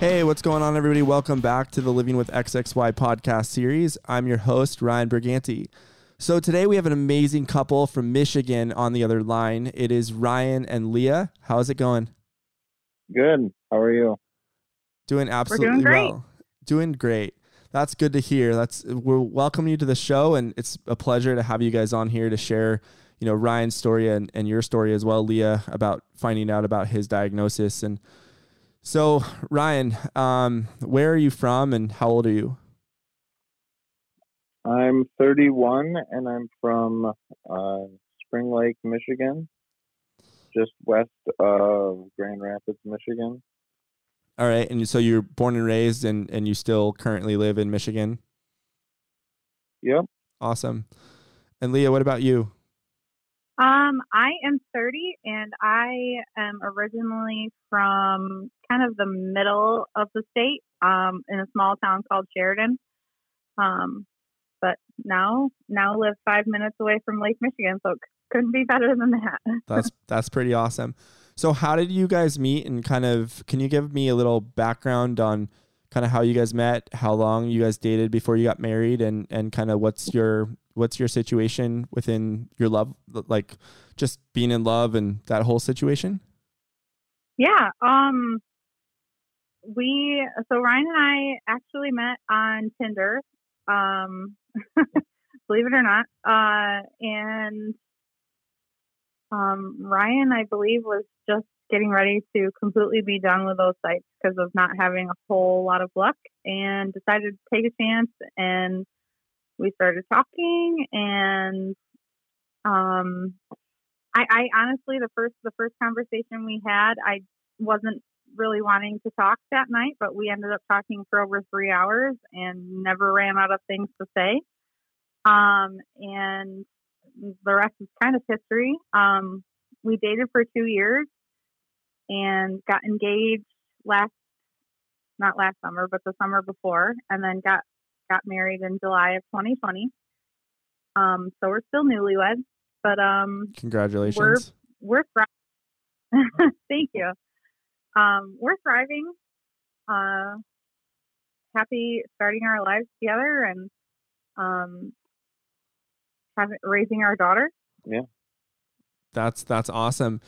Hey, what's going on, everybody? Welcome back to the Living with XXY podcast series. I'm your host, Ryan Briganti. So, today we have an amazing couple from Michigan on the other line. It is Ryan and Leah. How's it going? Good. How are you? Doing absolutely great. well. Doing great. That's good to hear. That's we're welcoming you to the show, and it's a pleasure to have you guys on here to share, you know, Ryan's story and, and your story as well, Leah, about finding out about his diagnosis. And so, Ryan, um, where are you from, and how old are you? I'm 31 and I'm from uh, Spring Lake, Michigan, just west of Grand Rapids, Michigan. All right, and so you're born and raised, and and you still currently live in Michigan. Yep. Awesome. And Leah, what about you? Um, I am 30 and I am originally from kind of the middle of the state, um, in a small town called Sheridan. Um, but now, now live five minutes away from Lake Michigan, so couldn't be better than that. That's that's pretty awesome. So how did you guys meet and kind of can you give me a little background on kind of how you guys met, how long you guys dated before you got married and and kind of what's your what's your situation within your love like just being in love and that whole situation? Yeah. Um, we so Ryan and I actually met on Tinder. Um, believe it or not. Uh, and um, Ryan, I believe, was just getting ready to completely be done with those sites because of not having a whole lot of luck, and decided to take a chance. And we started talking, and um, I, I honestly, the first the first conversation we had, I wasn't really wanting to talk that night, but we ended up talking for over three hours and never ran out of things to say. Um, and the rest is kind of history. Um, we dated for two years and got engaged last, not last summer, but the summer before, and then got got married in July of 2020. Um, so we're still newlyweds, but um, Congratulations. we're thriving. Thank you. Um, we're thriving. Uh, happy starting our lives together and um, having raising our daughter. Yeah, that's that's awesome.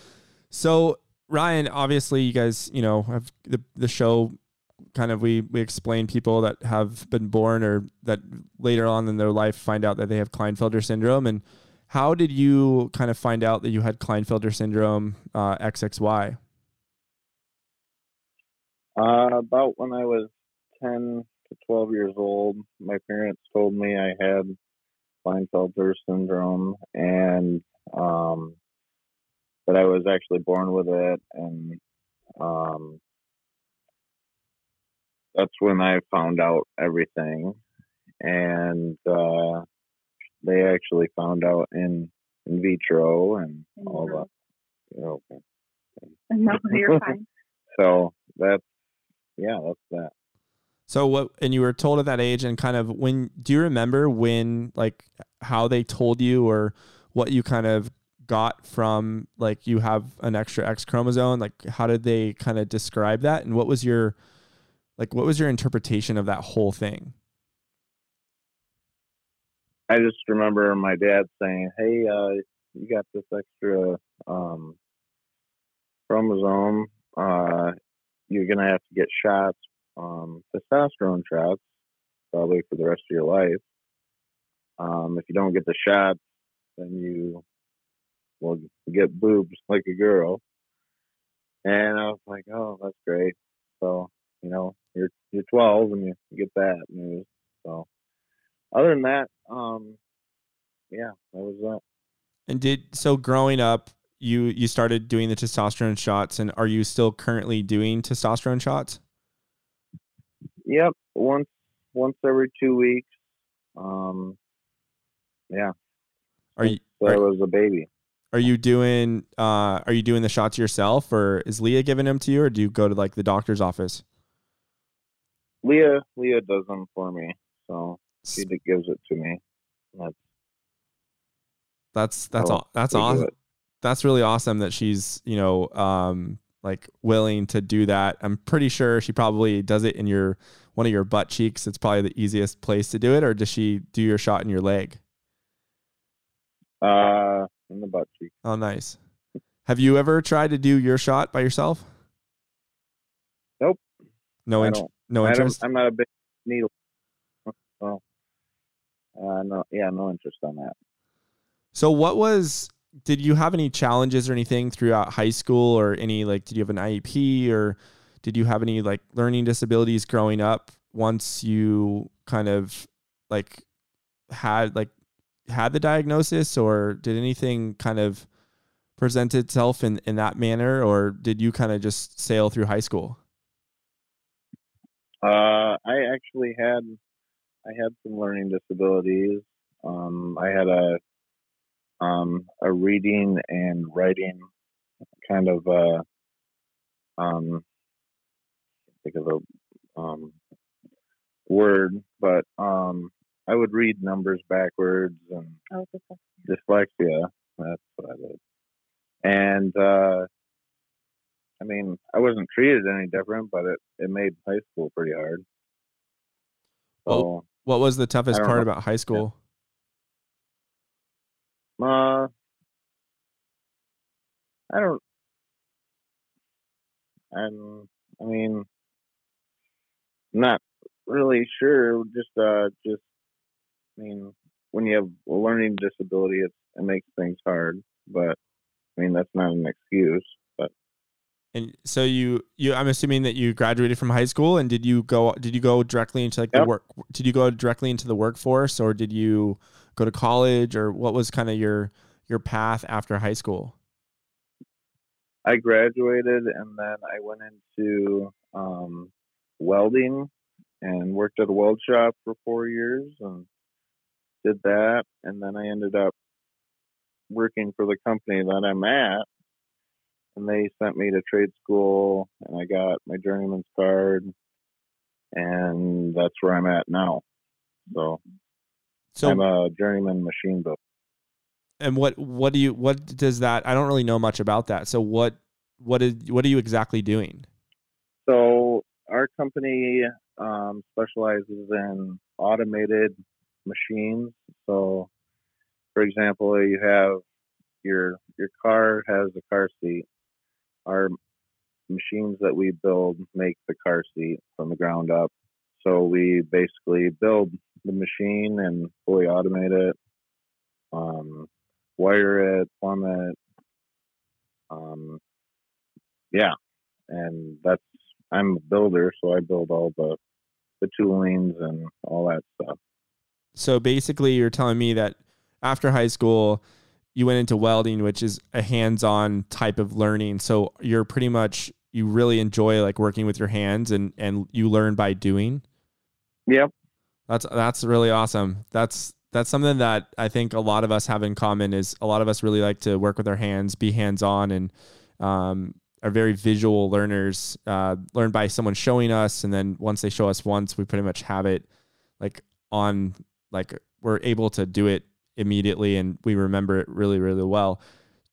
So Ryan, obviously, you guys, you know, have the the show. Kind of, we we explain people that have been born or that later on in their life find out that they have Klinefelter syndrome. And how did you kind of find out that you had Klinefelter syndrome uh, XXY? Uh, about when I was 10 to 12 years old, my parents told me I had Klinefelter syndrome and um, that I was actually born with it. And um, that's when I found out everything. And uh, they actually found out in in vitro and all that. You know, No, you're fine. so that's yeah, that's that. So what? And you were told at that age, and kind of when? Do you remember when, like, how they told you, or what you kind of got from, like, you have an extra X chromosome? Like, how did they kind of describe that, and what was your, like, what was your interpretation of that whole thing? I just remember my dad saying, "Hey, uh, you got this extra um, chromosome. Uh, you're gonna have to get shots, um, testosterone shots, probably for the rest of your life. Um, if you don't get the shots, then you will get boobs like a girl." And I was like, "Oh, that's great." So you know, you're you're 12 and you get that news. So other than that, um, yeah, that was that. And did so growing up, you you started doing the testosterone shots, and are you still currently doing testosterone shots? Yep, once once every two weeks. Um, yeah, Are you so I was a baby. are you doing uh are you doing the shots yourself, or is Leah giving them to you, or do you go to like the doctor's office? Leah Leah does them for me, so she gives it to me. That's That's that's Oh, aw- that's awesome. That's really awesome that she's you know um like willing to do that. I'm pretty sure she probably does it in your one of your butt cheeks. It's probably the easiest place to do it, or does she do your shot in your leg? Uh, in the butt cheek. Oh, nice. Have you ever tried to do your shot by yourself? Nope. No interest. No interest. I'm not a big needle. Well, uh, no, yeah, no interest on that. So what was did you have any challenges or anything throughout high school or any like did you have an IEP or did you have any like learning disabilities growing up once you kind of like had like had the diagnosis or did anything kind of present itself in in that manner or did you kind of just sail through high school? Uh, I actually had, I had some learning disabilities. Um, I had a, um, a reading and writing kind of, uh, um, think of a, um, word, but, um, I would read numbers backwards and Oh, dyslexia. That's what I did. And uh, I mean, I wasn't treated any different, but it, it made high school pretty hard. So, What was the toughest part know. about high school? uh, I don't. I'm. I mean, not really sure. Just, uh, just. I mean, when you have a learning disability, it it makes things hard. But I mean, that's not an excuse. And so you you I'm assuming that you graduated from high school and did you go did you go directly into like the work did you go directly into the workforce or did you go to college or what was kind of your your path after high school? I graduated and then I went into um, welding and worked at a weld shop for four years and did that. And then I ended up working for the company that I'm at. And they sent me to trade school and I got my journeyman's card. And that's where I'm at now. So, So I'm a journeyman machine builder. and what what do you what does that I don't really know much about that. So what what is what are you exactly doing? So our company um, specializes in automated machines. So, for example, you have your your car has a car seat. Our machines that we build make the car seat from the ground up. So we basically build the machine and fully automate it, um, wire it, plumb it. Um, yeah, and that's I'm a builder, so I build all the the toolings and all that stuff. So basically you're telling me that after high school you went into welding which is a hands-on type of learning. So you're pretty much you really enjoy like working with your hands and and you learn by doing. Yep. That's that's really awesome. That's that's something that I think a lot of us have in common is a lot of us really like to work with our hands, be hands on, and um, are very visual learners. Uh, learn by someone showing us, and then once they show us once, we pretty much have it like on like we're able to do it immediately, and we remember it really really well.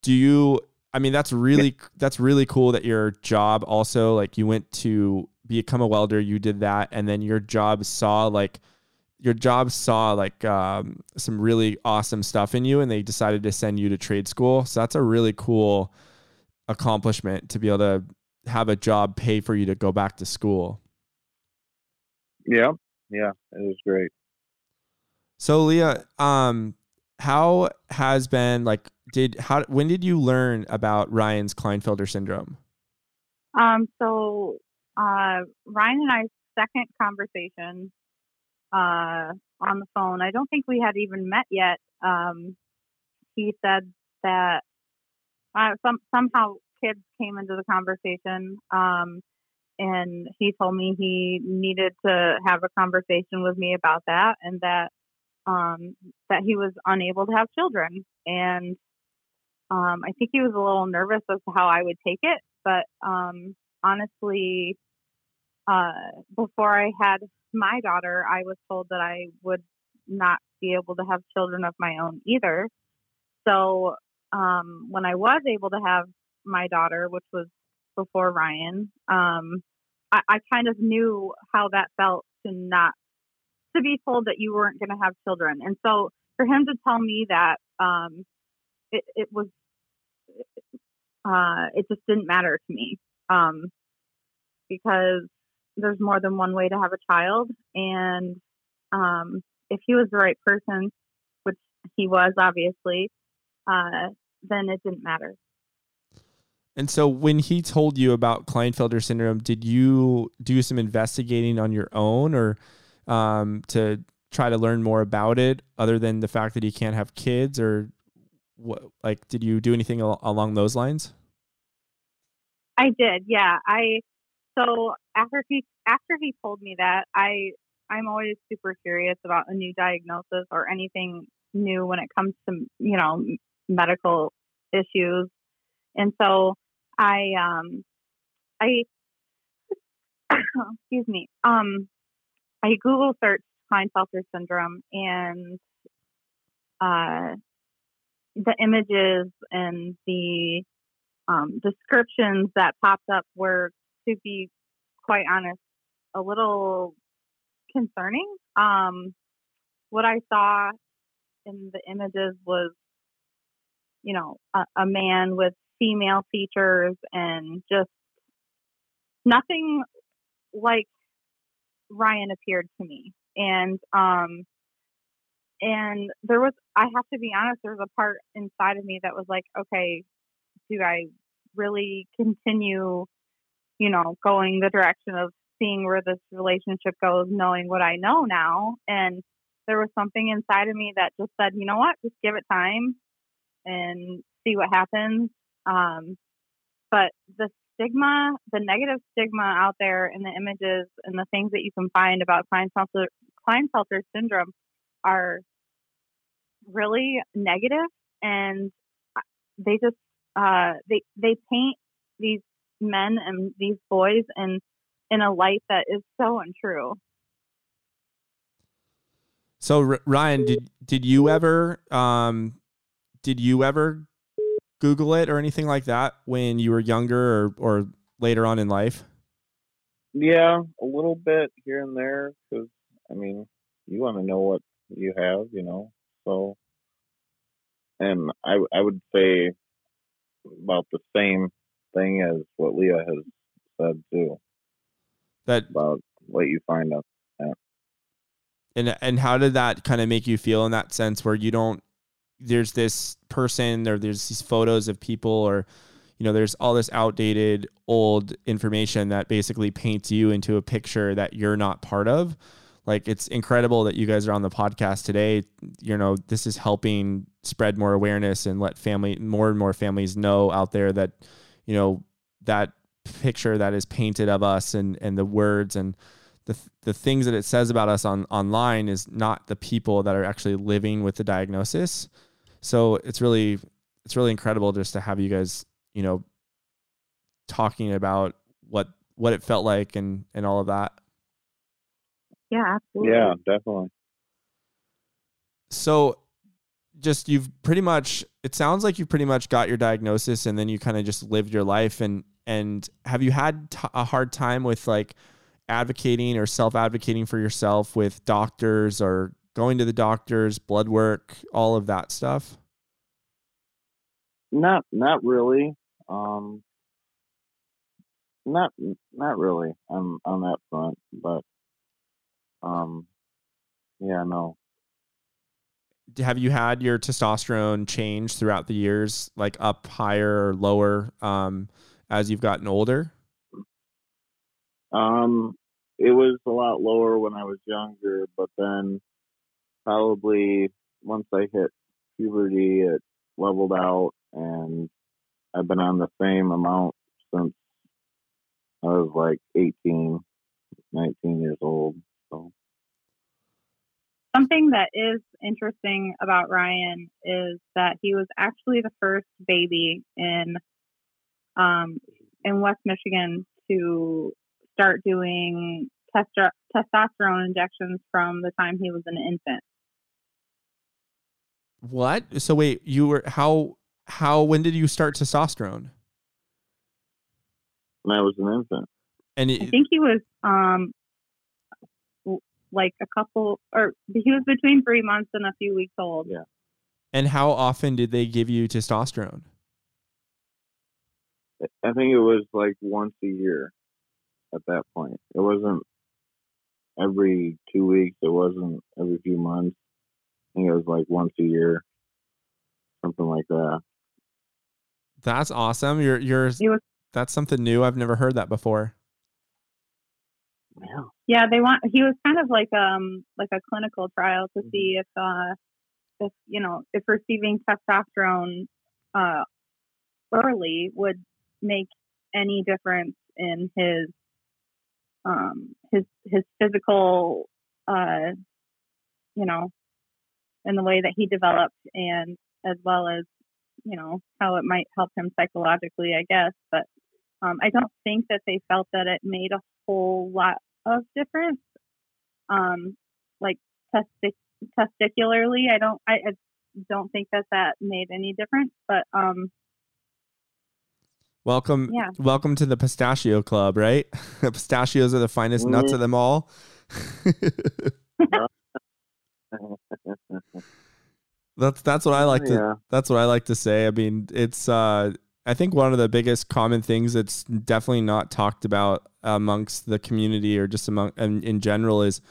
Do you? I mean, that's really that's really cool that your job also like you went to become a welder, you did that, and then your job saw like your job saw like um, some really awesome stuff in you and they decided to send you to trade school so that's a really cool accomplishment to be able to have a job pay for you to go back to school yeah Yeah, it was great. so leah um how has been like did how when did you learn about ryan's Klinefelter syndrome Um, so uh, Ryan and I's second conversation uh, on the phone, I don't think we had even met yet. Um, he said that uh, some somehow kids came into the conversation, um, and he told me he needed to have a conversation with me about that, and that um, that he was unable to have children, and um, I think he was a little nervous as to how I would take it, but um, honestly, uh, before I had my daughter, I was told that I would not be able to have children of my own either. So um, when I was able to have my daughter, which was before Ryan. Um, I, I kind of knew how that felt to not to be told that you weren't going to have children, and so for him to tell me that um, it, it was uh, it just didn't matter to me um, because there's more than one way to have a child, and um, if he was the right person, which he was obviously, uh, then it didn't matter. And so when he told you about Klinefelter syndrome, did you do some investigating on your own or um, to try to learn more about it other than the fact that he can't have kids or what like did you do anything al- along those lines? I did. Yeah. I so after he after he told me that, I I'm always super curious about a new diagnosis or anything new when it comes to, you know, medical issues. And so I um I excuse me. Um I Google searched Klinefelter syndrome and uh the images and the um, descriptions that popped up were, to be quite honest, a little concerning. Um, what I saw in the images was, you know, a, a man with female features and just nothing like Ryan appeared to me. And um and there was I have to be honest, there was a part inside of me that was like, okay, do I really continue, you know, going the direction of seeing where this relationship goes, knowing what I know now? And there was something inside of me that just said, you know what, just give it time and see what happens. Um, but the stigma, the negative stigma out there in the images and the things that you can find about Klinefelter, Klinefelter syndrome are really negative and they just uh, they they paint these men and these boys in in a light that is so untrue. So Ryan, did did you ever um, did you ever Google it or anything like that when you were younger or or later on in life? Yeah, a little bit here and there because I mean, you want to know what you have, you know. So, and I I would say about the same thing as what Leah has said too. That about what you find out. Yeah. And and how did that kind of make you feel in that sense where you don't there's this person or there's these photos of people or you know there's all this outdated old information that basically paints you into a picture that you're not part of. Like it's incredible that you guys are on the podcast today. You know this is helping spread more awareness and let family more and more families know out there that you know that picture that is painted of us and and the words and the the things that it says about us on online is not the people that are actually living with the diagnosis so it's really it's really incredible just to have you guys you know talking about what what it felt like and and all of that. Yeah absolutely. Yeah definitely. So just you've pretty much it sounds like you've pretty much got your diagnosis and then you kind of just lived your life and and have you had t- a hard time with like advocating or self advocating for yourself with doctors or going to the doctors blood work all of that stuff? Not not really. Um not not really on on that front but um yeah no. Have you had your testosterone change throughout the years, like up higher or lower um, as you've gotten older? Um, it was a lot lower when I was younger, but then probably once I hit puberty, it leveled out, and I've been on the same amount since I was like 18, 19 years old. So Something that is interesting about Ryan is that he was actually the first baby in um, in West Michigan to start doing testosterone injections from the time he was an infant. What? So wait, you were how how when did you start testosterone? when I was an infant. And I think he was um like a couple, or he was between three months and a few weeks old. Yeah. and how often did they give you testosterone? I think it was like once a year at that point. It wasn't every two weeks. It wasn't every few months. I think it was like once a year, something like that. That's awesome. You're you're He was that's something new. I've never heard that before. Yeah. yeah they want he was kind of like um like a clinical trial to Mhm. see if uh if you know if receiving testosterone uh early would make any difference in his um his his physical uh you know in the way that he developed and as well as you know how it might help him psychologically i guess. But um i don't think that they felt that it made a whole lot of difference um like testic- testicularly. I don't I, I don't think that that made any difference but um Welcome Yeah. welcome to the pistachio club, right? Pistachios are the finest nuts Mhm. of them all. that's that's what I like to yeah. that's what I like to say. I mean, it's uh I think one of the biggest common things that's definitely not talked about amongst the community or just among in, in general is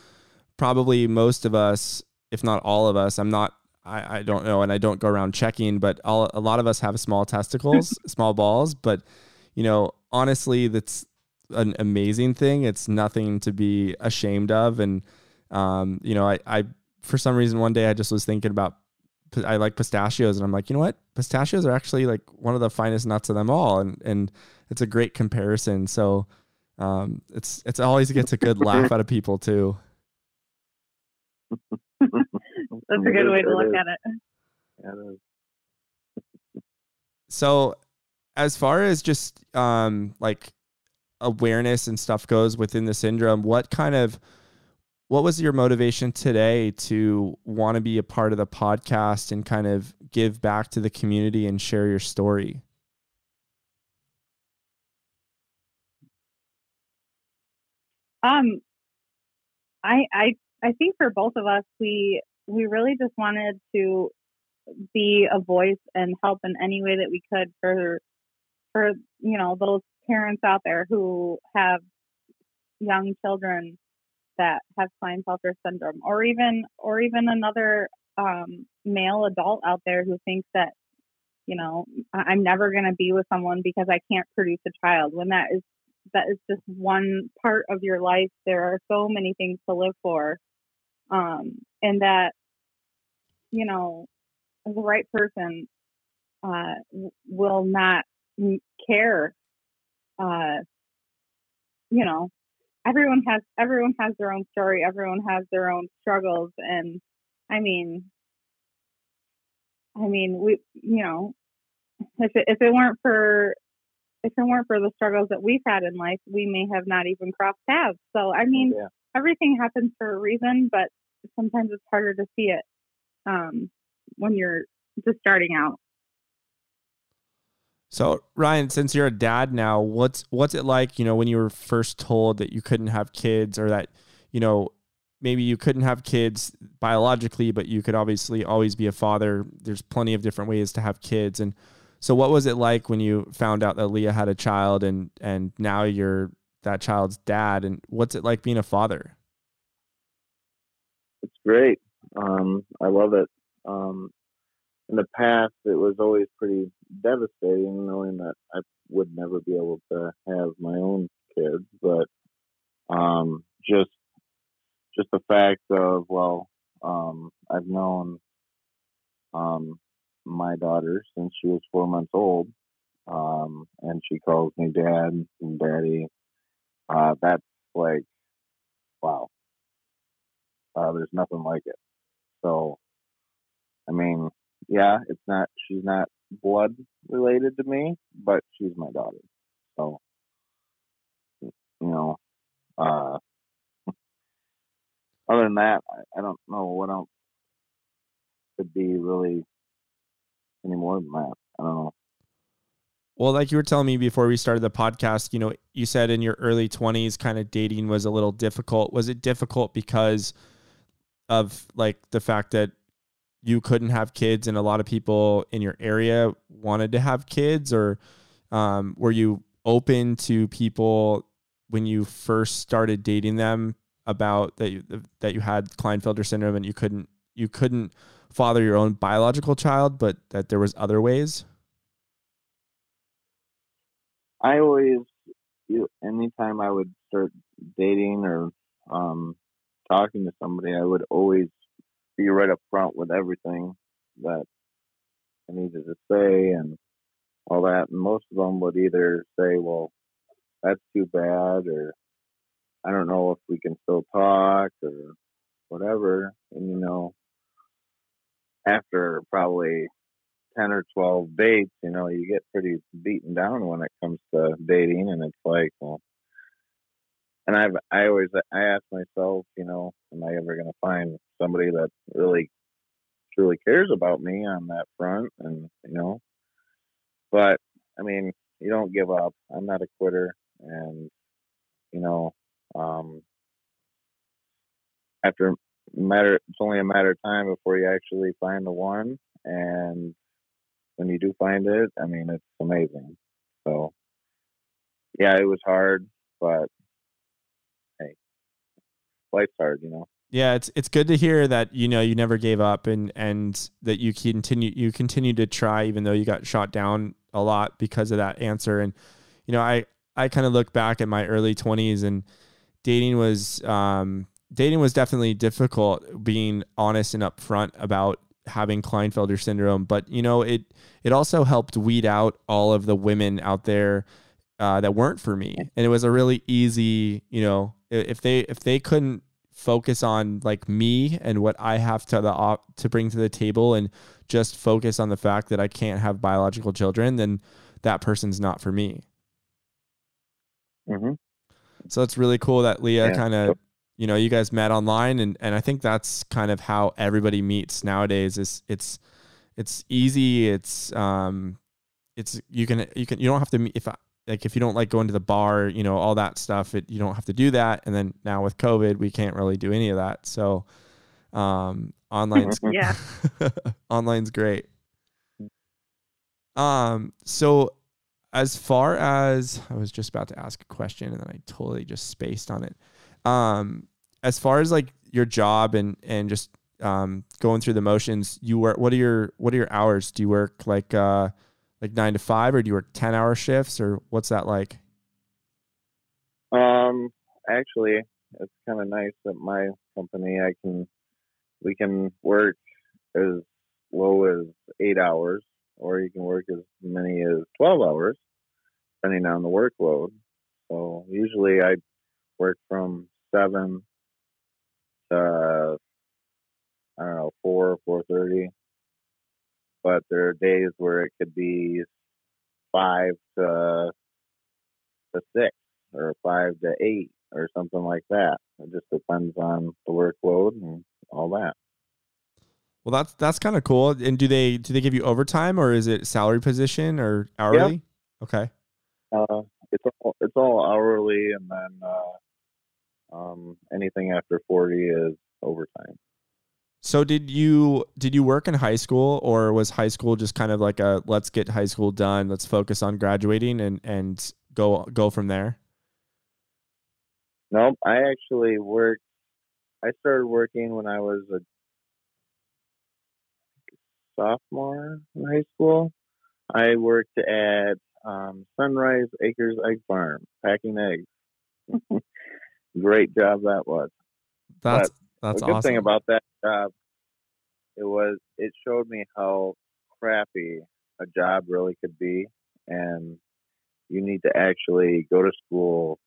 probably most of us, if not all of us, I'm not I, I don't know and I don't go around checking, but all, a lot of us have small testicles, small balls, but you know, honestly that's an amazing thing. It's nothing to be ashamed of and um, you know, I, I for some reason one day I just was thinking about I like pistachios, and I'm like, you know what? Pistachios are actually like one of the finest nuts of them all, and and it's a great comparison. So, um, it's it's always gets a good laugh out of people too. that's a good way to look at it at it. So, as far as just um like awareness and stuff goes within the syndrome, what kind of what was your motivation today to want to be a part of the podcast and kind of give back to the community and share your story? Um, I I I think for both of us, we we really just wanted to be a voice and help in any way that we could for for you know those parents out there who have young children that have Klinefelter syndrome, or even or even another um, male adult out there who thinks that you know I'm never going to be with someone because I can't produce a child. When that is that is just one part of your life. There are so many things to live for, um, and that you know the right person uh, will not care. Uh, you know, everyone has everyone has their own story. Everyone has their own struggles, and I mean, I mean, we you know, if it, if it weren't for if it weren't for the struggles that we've had in life, we may have not even crossed paths. So I mean, yeah. everything happens for a reason, but sometimes it's harder to see it um, when you're just starting out. So Ryan, since you're a dad now, what's what's it like, you know, when you were first told that you couldn't have kids or that, you know, maybe you couldn't have kids biologically, but you could obviously always be a father. There's plenty of different ways to have kids. And so what was it like when you found out that Leah had a child and and now you're that child's dad and what's it like being a father? it's great. Um, I love it. Um, in the past, it was always pretty devastating knowing that I would never be able to have my own kids. But um, just just the fact of well, um, I've known um, my daughter since she was four months old, um, and she calls me dad and daddy. Uh, that's like wow. Uh, there's nothing like it. So, I mean, yeah, it's not. She's not blood related to me, but she's my daughter. So, you know, uh, other than that, I, I don't know what else could be really any more than that. I don't know. Well, like you were telling me before we started the podcast, you know, you said in your early 20s kind of dating was a little difficult. Was it difficult because of like the fact that you couldn't have kids and a lot of people in your area wanted to have kids or um, were you open to people when you first started dating them about that you, that you had Klinefelter syndrome and you couldn't you couldn't father your own biological child, but that there was other ways? I always, anytime I would start dating or um, talking to somebody, I would always be right up front with everything that I needed to say and all that. And most of them would either say, "Well, that's too bad," or "I don't know if we can still talk," or whatever. And you know, after probably 10 or 12 dates, you know, you get pretty beaten down when it comes to dating. And it's like, well, and I've, I always, I ask myself, you know, am I ever going to find somebody that really truly cares about me on that front? And, you know, but I mean, you don't give up. I'm not a quitter. And, you know, um, after matter it's only a matter of time before you actually find the one and when you do find it i mean it's amazing so yeah it was hard but life's hard you know? Yeah it's it's good to hear that you know you never gave up and and that you continue you continue to try even though you got shot down a lot because of that answer. And you know i i kind of look back at my early 20s and dating was um dating was definitely difficult being honest and upfront about having Klinefelter syndrome, but you know, it it also helped weed out all of the women out there uh, that weren't for me. And it was a really easy, you know, if they if they couldn't focus on like me and what I have to the op- to bring to the table and just focus on the fact that I can't have biological children, then that person's not for me. Mm-hmm. So it's really cool that Leah yeah. kind of you know you guys met online and and I think that's kind of how everybody meets nowadays is it's it's easy it's um it's you can you can you don't have to meet if I, like if you don't like going to the bar you know all that stuff it you don't have to do that and then now with covid we can't really do any of that so um online's yeah online's great um so as far as i was just about to ask a question and then i totally just spaced on it um, as far as like your job and and just um, going through the motions, you work. What are your what are your hours? Do you work like uh, like nine to five, or do you work ten hour shifts, or what's that like? Um, actually, it's kind of nice that my company. I can we can work as low as eight hours, or you can work as many as twelve hours, depending on the workload. So usually I work from seven to I don't know four four thirty, but there are days where it could be five to to six or five to eight or something like that. It just depends on the workload and all that. Well, that's that's kind of cool. And do they do they give you overtime or is it salary position or hourly? Yeah. Okay. Uh, it's all, it's all hourly, and then uh, um, anything after 40 is overtime. So did you did you work in high school or was high school just kind of like a let's get high school done, let's focus on graduating and and go go from there? Nope, I actually worked I started working when I was a sophomore in high school. I worked at um, Sunrise Acres Egg Farm, packing eggs. great job that was. That's but that's the good awesome. thing about that job, it was it showed me how crappy a job really could be, and you need to actually go to school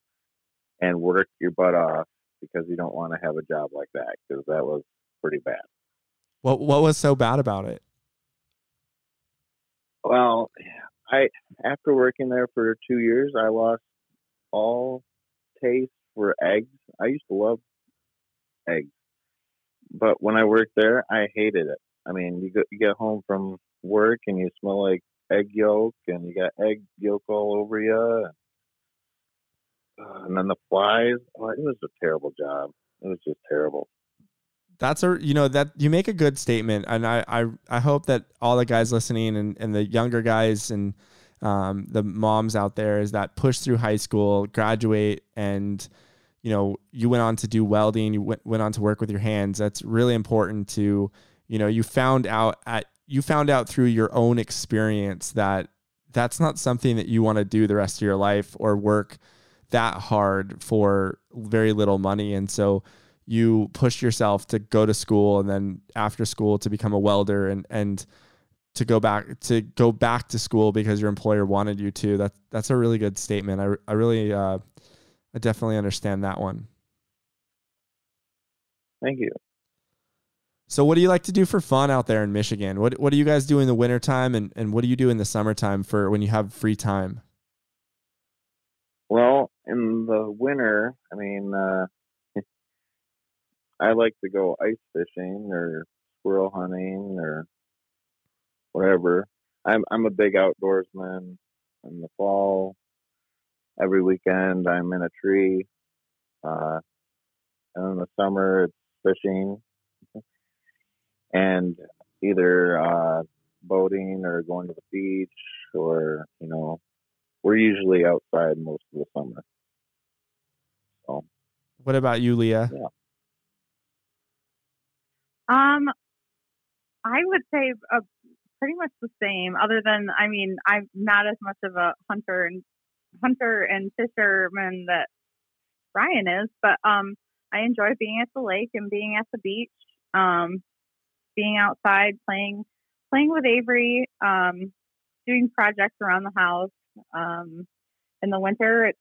and work your butt off because you don't want to have a job like that because that was pretty bad. What what was so bad about it? Well, I after working there for two years, I lost all taste for eggs. I used to love eggs, but when I worked there, I hated it. I mean, you get you get home from work and you smell like egg yolk, and you got egg yolk all over you, and, uh, and then the flies. Oh, it was a terrible job. It was just terrible. That's a you know that you make a good statement, and I I, I hope that all the guys listening and, and the younger guys and um, the moms out there is that push through high school, graduate, and you know you went on to do welding, you went went on to work with your hands. That's really important to you know you found out at you found out through your own experience that that's not something that you want to do the rest of your life or work that hard for very little money, and so you push yourself to go to school and then after school to become a welder and and to go back to go back to school because your employer wanted you to. That that's a really good statement. I, I really uh, i definitely understand that one Thank you. so what do you like to do for fun out there in michigan what what do you guys do in the wintertime and, and what do you do in the summertime for when you have free time Well, in the winter, I mean, uh, I like to go ice fishing or squirrel hunting or whatever. I'm I'm a big outdoorsman. In the fall, every weekend I'm in a tree. Uh, and in the summer it's fishing and either uh, boating or going to the beach or you know we're usually outside most of the summer. So what about you leah Um, I would say uh, pretty much the same. Other than, I mean, I'm not as much of a hunter and hunter and fisherman that Ryan is, but um, I enjoy being at the lake and being at the beach. Um, being outside, playing, playing with Avery, um, doing projects around the house. Um, in the winter, it's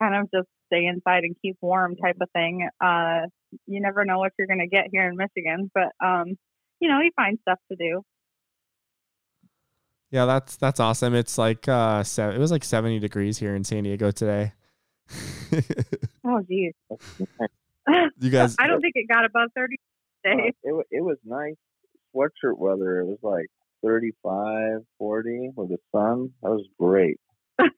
kind of just stay inside and keep warm type of thing. Uh, you never know what you're going to get here in Michigan, but um, you know, you find stuff to do. Yeah that's that's awesome it's like uh se- it was like 70 degrees here in san diego today Oh, geez. you guys I don't think it got above 30 uh, it it was nice sweatshirt weather. It was like 35, 40 with the sun. That was great. I,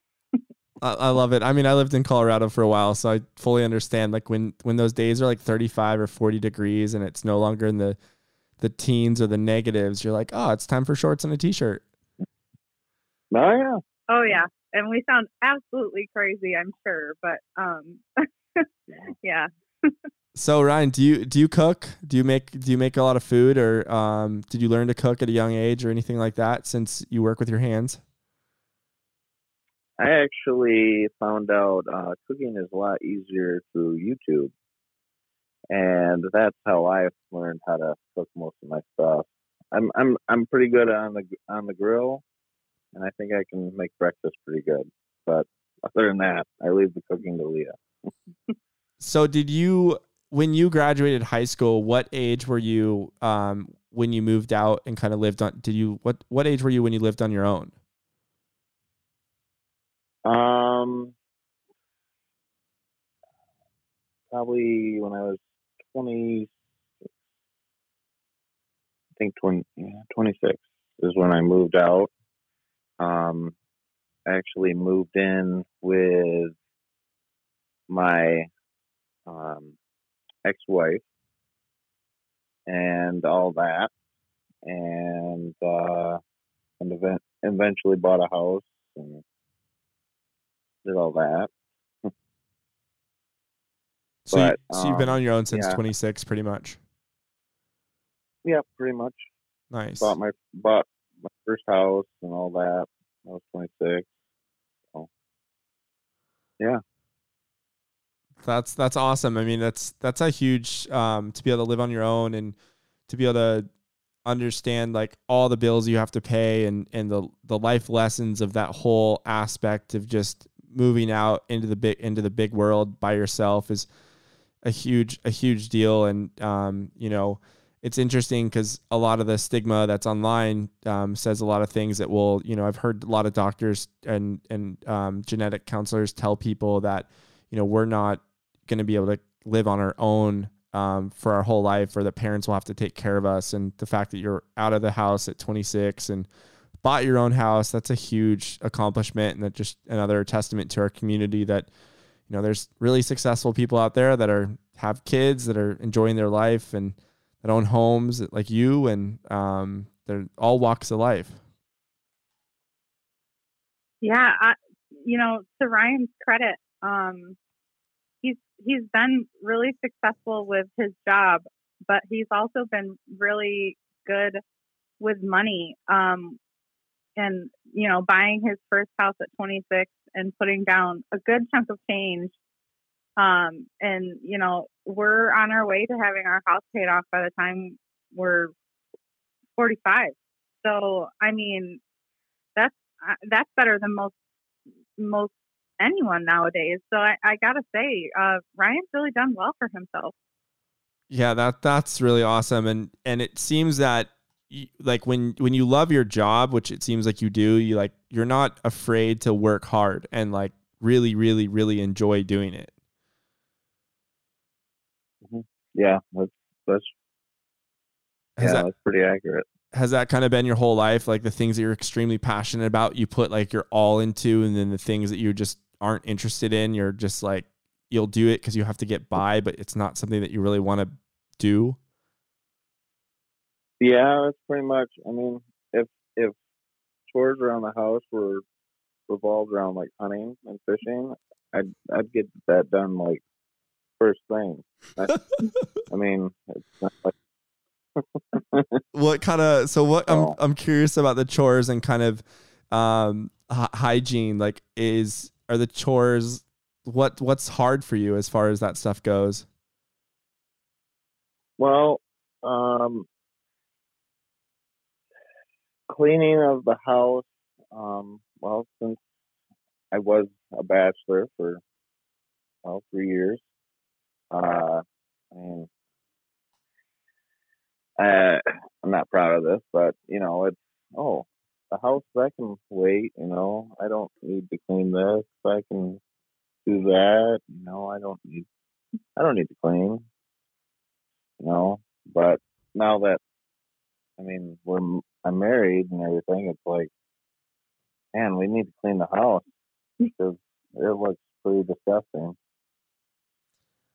I love it. I mean, I lived in Colorado for a while, so I fully understand. Like when when those days are like 35 or 40 degrees, and it's no longer in the the teens or the negatives, you're like, oh, it's time for shorts and a t-shirt. Oh yeah. Oh, yeah. And we sound absolutely crazy, I'm sure, but um, yeah. So Ryan, do you do you cook? Do you make do you make a lot of food, or um, did you learn to cook at a young age or anything like that? Since you work with your hands. I actually found out uh, cooking is a lot easier through YouTube, and that's how I've learned how to cook most of my stuff. I'm I'm I'm pretty good on the on the grill, and I think I can make breakfast pretty good. But other than that, I leave the cooking to Leah. So did you when you graduated high school? What age were you um, when you moved out and kind of lived on? Did you what what age were you when you lived on your own? Um, probably when I was twenty. I think 20, yeah, 26 is when I moved out. Um, I actually moved in with my um, ex-wife and all that, and uh, and event- eventually bought a house and did all that. So, you, But, so you've been um, on your own since yeah. 26, pretty much. Yeah, pretty much. Nice. Bought my bought first house and all that. I was 26. So, yeah. That's that's awesome. I mean, that's that's a huge um, to be able to live on your own and to be able to understand like all the bills you have to pay and and the the life lessons of that whole aspect of just moving out into the big into the big world by yourself is a huge a huge deal and um, you know it's interesting because a lot of the stigma that's online um, says a lot of things that will you know I've heard a lot of doctors and and um, genetic counselors tell people that you know we're not going to be able to live on our own um, for our whole life or that parents will have to take care of us and the fact that you're out of the house at 26 and bought your own house. That's a huge accomplishment, and that just another testament to our community that you know there's really successful people out there that are have kids that are enjoying their life and that own homes like you, and um, they're all walks of life. Yeah, I, you know, to Ryan's credit, um, he's he's been really successful with his job, but he's also been really good with money. Um, and you know, buying his first house at 26 and putting down a good chunk of change. Um, and you know, we're on our way to having our house paid off by the time we're 45. So, I mean, that's uh, that's better than most most anyone nowadays. So I, I gotta say, uh, Ryan's really done well for himself. Yeah, that that's really awesome, and and it seems that you, like when when you love your job, which it seems like you do, you like you're not afraid to work hard and like really, really, really enjoy doing it. Mm-hmm. Yeah, that's that's has yeah, that, that's pretty accurate. Has that kind of been your whole life? Like the things that you're extremely passionate about, you put like your all into, and then the things that you just aren't interested in, you're just like you'll do it because you have to get by, but it's not something that you really want to do. Yeah, that's pretty much. I mean, if if chores around the house were revolved around like hunting and fishing, I'd I'd get that done like first thing. I mean, it's not like what kind of so what I'm I'm curious about the chores and kind of um h- hygiene like is are the chores what what's hard for you as far as that stuff goes well um cleaning of the house um well since i was a bachelor for well three years uh i mean uh, i'm not proud of this but you know it's oh the house I can wait, you know. I don't need to clean this. I can do that, you know. I don't need I don't need to clean. You know, but now that I mean, we're I'm married and everything, it's like man, we need to clean the house because it looks pretty disgusting.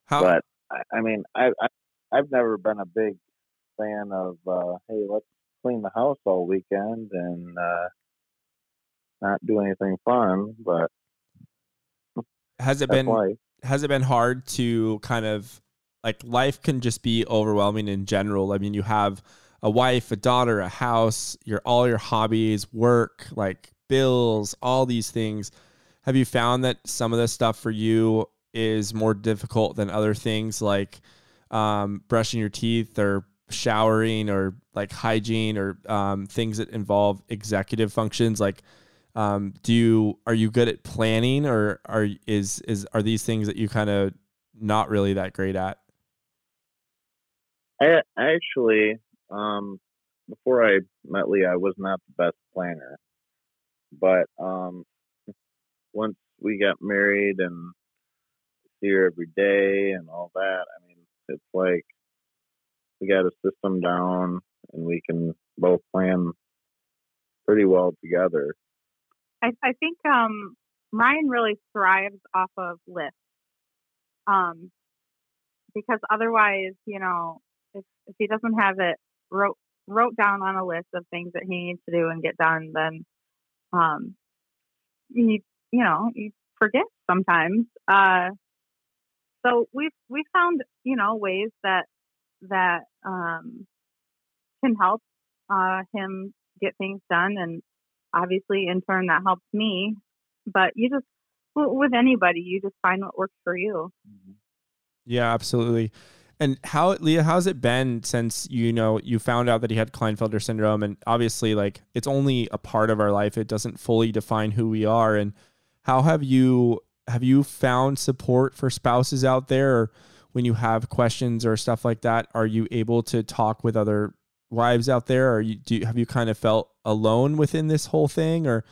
How? But I, I mean, I, I I've never been a big fan of uh hey, let's clean the house all weekend and uh, not do anything fun. But has it been life. has it been hard to kind of like life can just be overwhelming in general? I mean, you have a wife, a daughter, a house, your all your hobbies, work, like bills, all these things. Have you found that some of this stuff for you is more difficult than other things like um, brushing your teeth or showering or like hygiene or um, things that involve executive functions. Like um, do you are you good at planning or are is is are these things that you kind of not really that great at? I actually um, before i met Leah i was not the best planner. But um, once we got married and see her every day and all that i mean it's like we got a system down and we can both plan pretty well together. I, I think um, Ryan really thrives off of lists. Um, because otherwise, you know, if, if he doesn't have it wrote wrote down on a list of things that he needs to do and get done, then um, you you know you forget sometimes. Uh, so we've we found you know ways that that um, can help uh, him get things done. And obviously, in turn, that helps me. But you just, with anybody, you just find what works for you. Mm-hmm. Yeah, absolutely. And how, Leah, how's it been since you know you found out that he had Klinefelter syndrome? And obviously, like it's only a part of our life; it doesn't fully define who we are. And how have you have you found support for spouses out there? Or when you have questions or stuff like that, are you able to talk with other wives out there? Or you, do you, have you kind of felt alone within this whole thing, or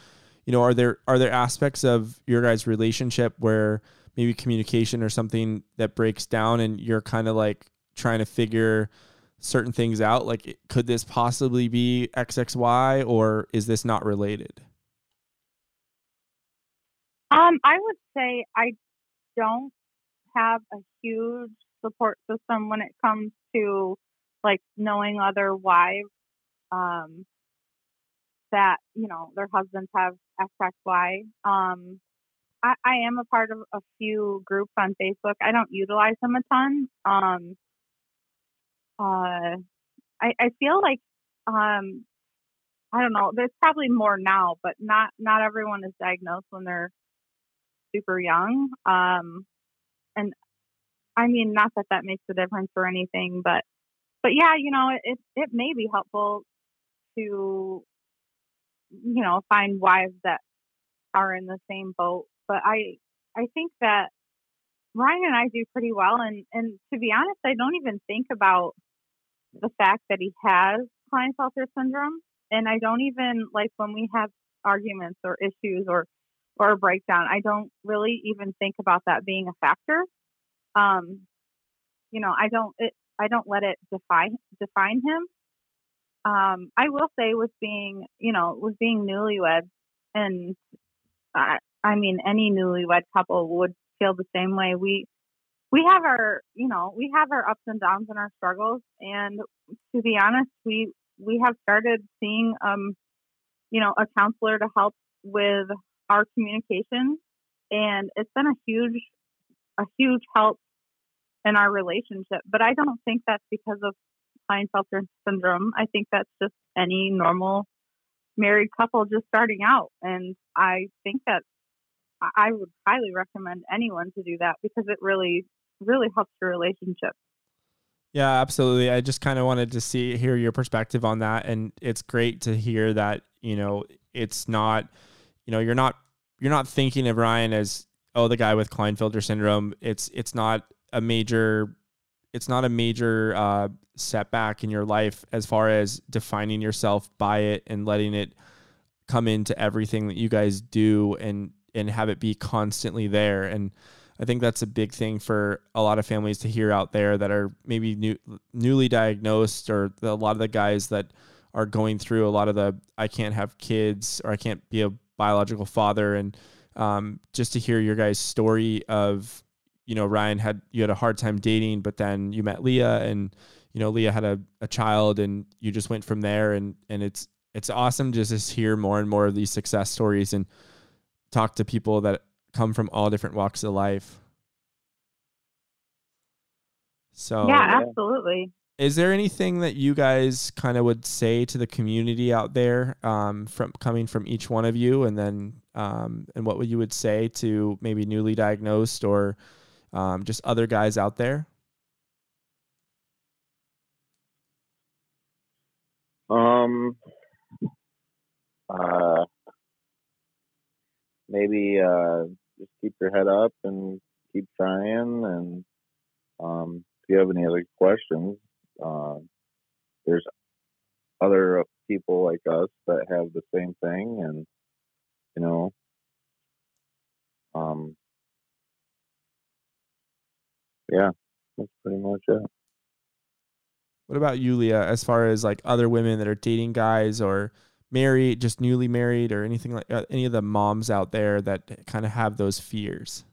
you know, are there are there aspects of your guys' relationship where maybe communication or something that breaks down, and you're kind of like trying to figure certain things out? Like, could this possibly be XXY, or is this not related? Um, I would say I don't have a huge support system when it comes to like knowing other wives um, that you know their husbands have XXY. Um, I, I am a part of a few groups on Facebook. I don't utilize them a ton. Um, uh, I, I feel like um, I don't know. There's probably more now, but not not everyone is diagnosed when they're super young. Um, and I mean, not that that makes a difference or anything, but but yeah, you know, it it may be helpful to you know find wives that are in the same boat. But I I think that Ryan and I do pretty well, and and to be honest, I don't even think about the fact that he has Klinefelter syndrome, and I don't even like when we have arguments or issues or or a breakdown. I don't really even think about that being a factor. Um, you know, I don't it, I don't let it define define him. Um, I will say with being, you know, with being newlywed, and I mean any newlywed couple would feel the same way. We we have our, you know, we have our ups and downs and our struggles, and to be honest, we we have started seeing, um, you know, a counselor to help with our communication, and it's been a huge a huge help in our relationship. But I don't think that's because of Klinefelter syndrome. I think that's just any normal married couple just starting out. And I think that I would highly recommend anyone to do that because it really, really helps your relationship. Yeah, absolutely. I just kind of wanted to see hear your perspective on that and it's great to hear that, you know, it's not, you know, you're not you're not thinking of Ryan as oh the guy with Klinefelter syndrome. It's it's not a major it's not a major uh, setback in your life as far as defining yourself by it and letting it come into everything that you guys do and and have it be constantly there and I think that's a big thing for a lot of families to hear out there that are maybe new, newly diagnosed or the, a lot of the guys that are going through a lot of the I can't have kids or I can't be a biological father and um, just to hear your guys' story of you know, Ryan had you had a hard time dating, but then you met Leah and you know, Leah had a, a child and you just went from there and and it's it's awesome just to hear more and more of these success stories and talk to people that come from all different walks of life. So Yeah, absolutely. Is there anything that you guys kind of would say to the community out there um, from coming from each one of you and then um, and what would you would say to maybe newly diagnosed or um, just other guys out there? Um, uh, maybe uh, just keep your head up and keep trying. And um, if you have any other questions, uh, there's other people like us that have the same thing, and you know, um, yeah, that's pretty much it. What about you, Leah? As far as like other women that are dating guys or married, just newly married, or anything like uh, any of the moms out there that kind of have those fears?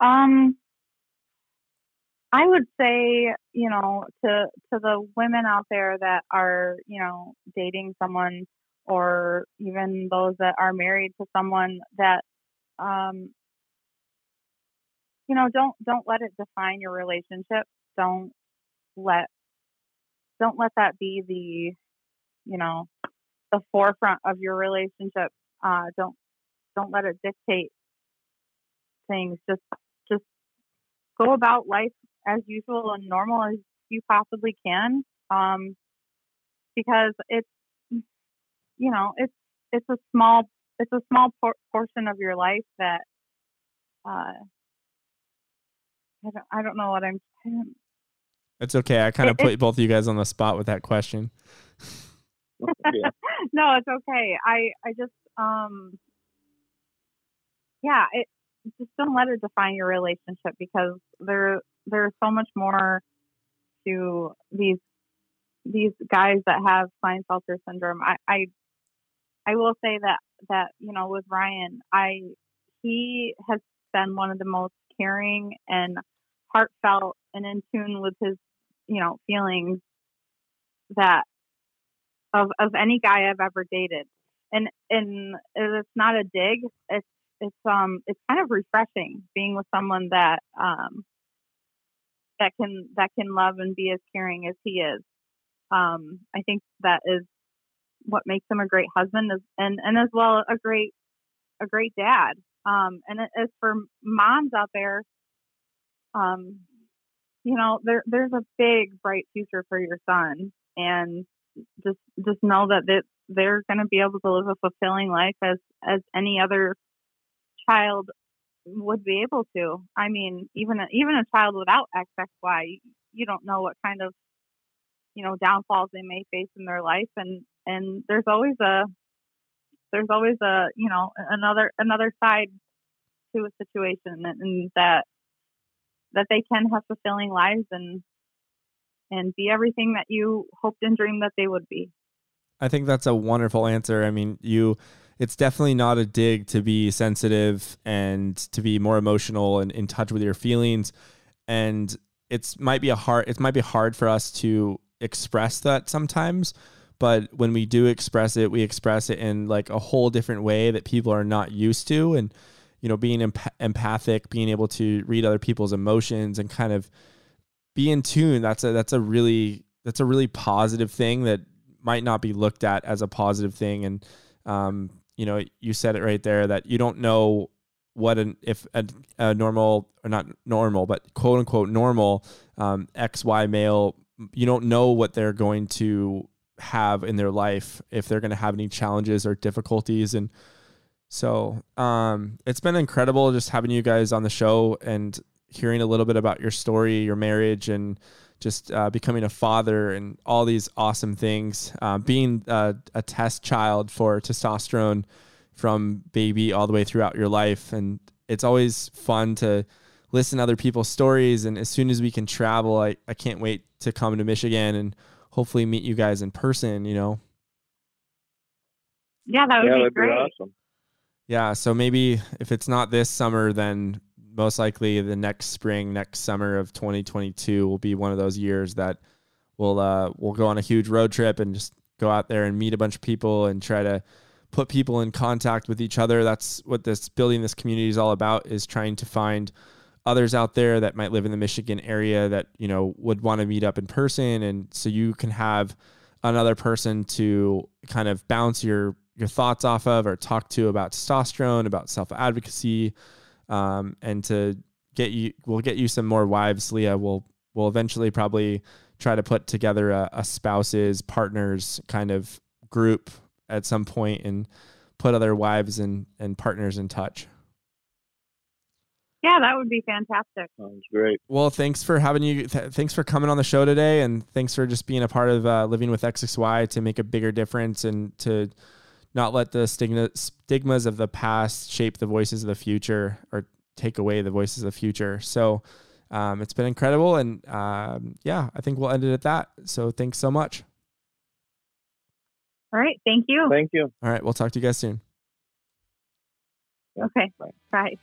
Um, I would say, you know, to to the women out there that are, you know, dating someone or even those that are married to someone that um you know don't don't let it define your relationship. Don't let don't let that be the you know the forefront of your relationship. Uh don't don't let it dictate things. Just just go about life as usual and normal as you possibly can um because it's you know it's it's a small it's a small por- portion of your life that uh I don't, I don't know what I'm. saying. It's okay. I kind of put both of you guys on the spot with that question. yeah. no, it's okay. I I just um yeah, it just don't let it define your relationship because there there's so much more to these these guys that have Klinefelter syndrome. I, I I will say that that you know with Ryan, I he has been one of the most caring and heartfelt and in tune with his you know feelings that of of any guy I've ever dated. And and it's not a dig. It's it's um it's kind of refreshing being with someone that um that can that can love and be as caring as he is. Um, I think that is what makes him a great husband, and and as well a great a great dad. Um, and as for moms out there, um, you know, there there's a big bright future for your son, and just just know that they, they're going to be able to live a fulfilling life as as any other child would be able to. I mean, even a, even a child without XXY, you don't know what kind of you know downfalls they may face in their life, and and there's always a there's always a you know another another side to a situation, and, and that that they can have fulfilling lives and and be everything that you hoped and dreamed that they would be. I think that's a wonderful answer. I mean, you it's definitely not a dig to be sensitive and to be more emotional and in touch with your feelings. And it's might be a hard it might be hard for us to express that sometimes but when we do express it we express it in like a whole different way that people are not used to. And you know being emp- empathic being able to read other people's emotions and kind of be in tune that's a that's a really that's a really positive thing that might not be looked at as a positive thing. And um, you know, you said it right there that you don't know what an if a, a normal or not normal, but quote unquote normal um, X Y male, you don't know what they're going to have in their life if they're going to have any challenges or difficulties. And so um, it's been incredible just having you guys on the show and hearing a little bit about your story, your marriage, and just uh, becoming a father and all these awesome things. Uh, being a, a, test child for testosterone from baby all the way throughout your life. And it's always fun to listen to other people's stories. And as soon as we can travel, I, I can't wait to come to Michigan and hopefully meet you guys in person, you know? Yeah, that would yeah, be that'd great. Be awesome. Yeah, so maybe if it's not this summer, then most likely the next spring, next summer of 2022 will be one of those years that we'll uh, we'll go on a huge road trip and just go out there and meet a bunch of people and try to put people in contact with each other. That's what this building this community is all about is trying to find others out there that might live in the Michigan area that, you know, would want to meet up in person and so you can have another person to kind of bounce your your thoughts off of or talk to about testosterone, about self-advocacy, um, and to get you, we'll get you some more wives. Leah, we'll we'll eventually probably try to put together a, a spouses partners kind of group at some point and put other wives and and partners in touch. Yeah, that would be fantastic. Sounds great. Well, thanks for having you. Th- thanks for coming on the show today, and thanks for just being a part of uh, living with XXY to make a bigger difference and to not let the stigma, stigmas of the past shape the voices of the future or take away the voices of the future. So um, it's been incredible. And um, yeah, I think we'll end it at that. So thanks so much. All right. Thank you. Thank you. All right. We'll talk to you guys soon. Okay. Bye. Bye.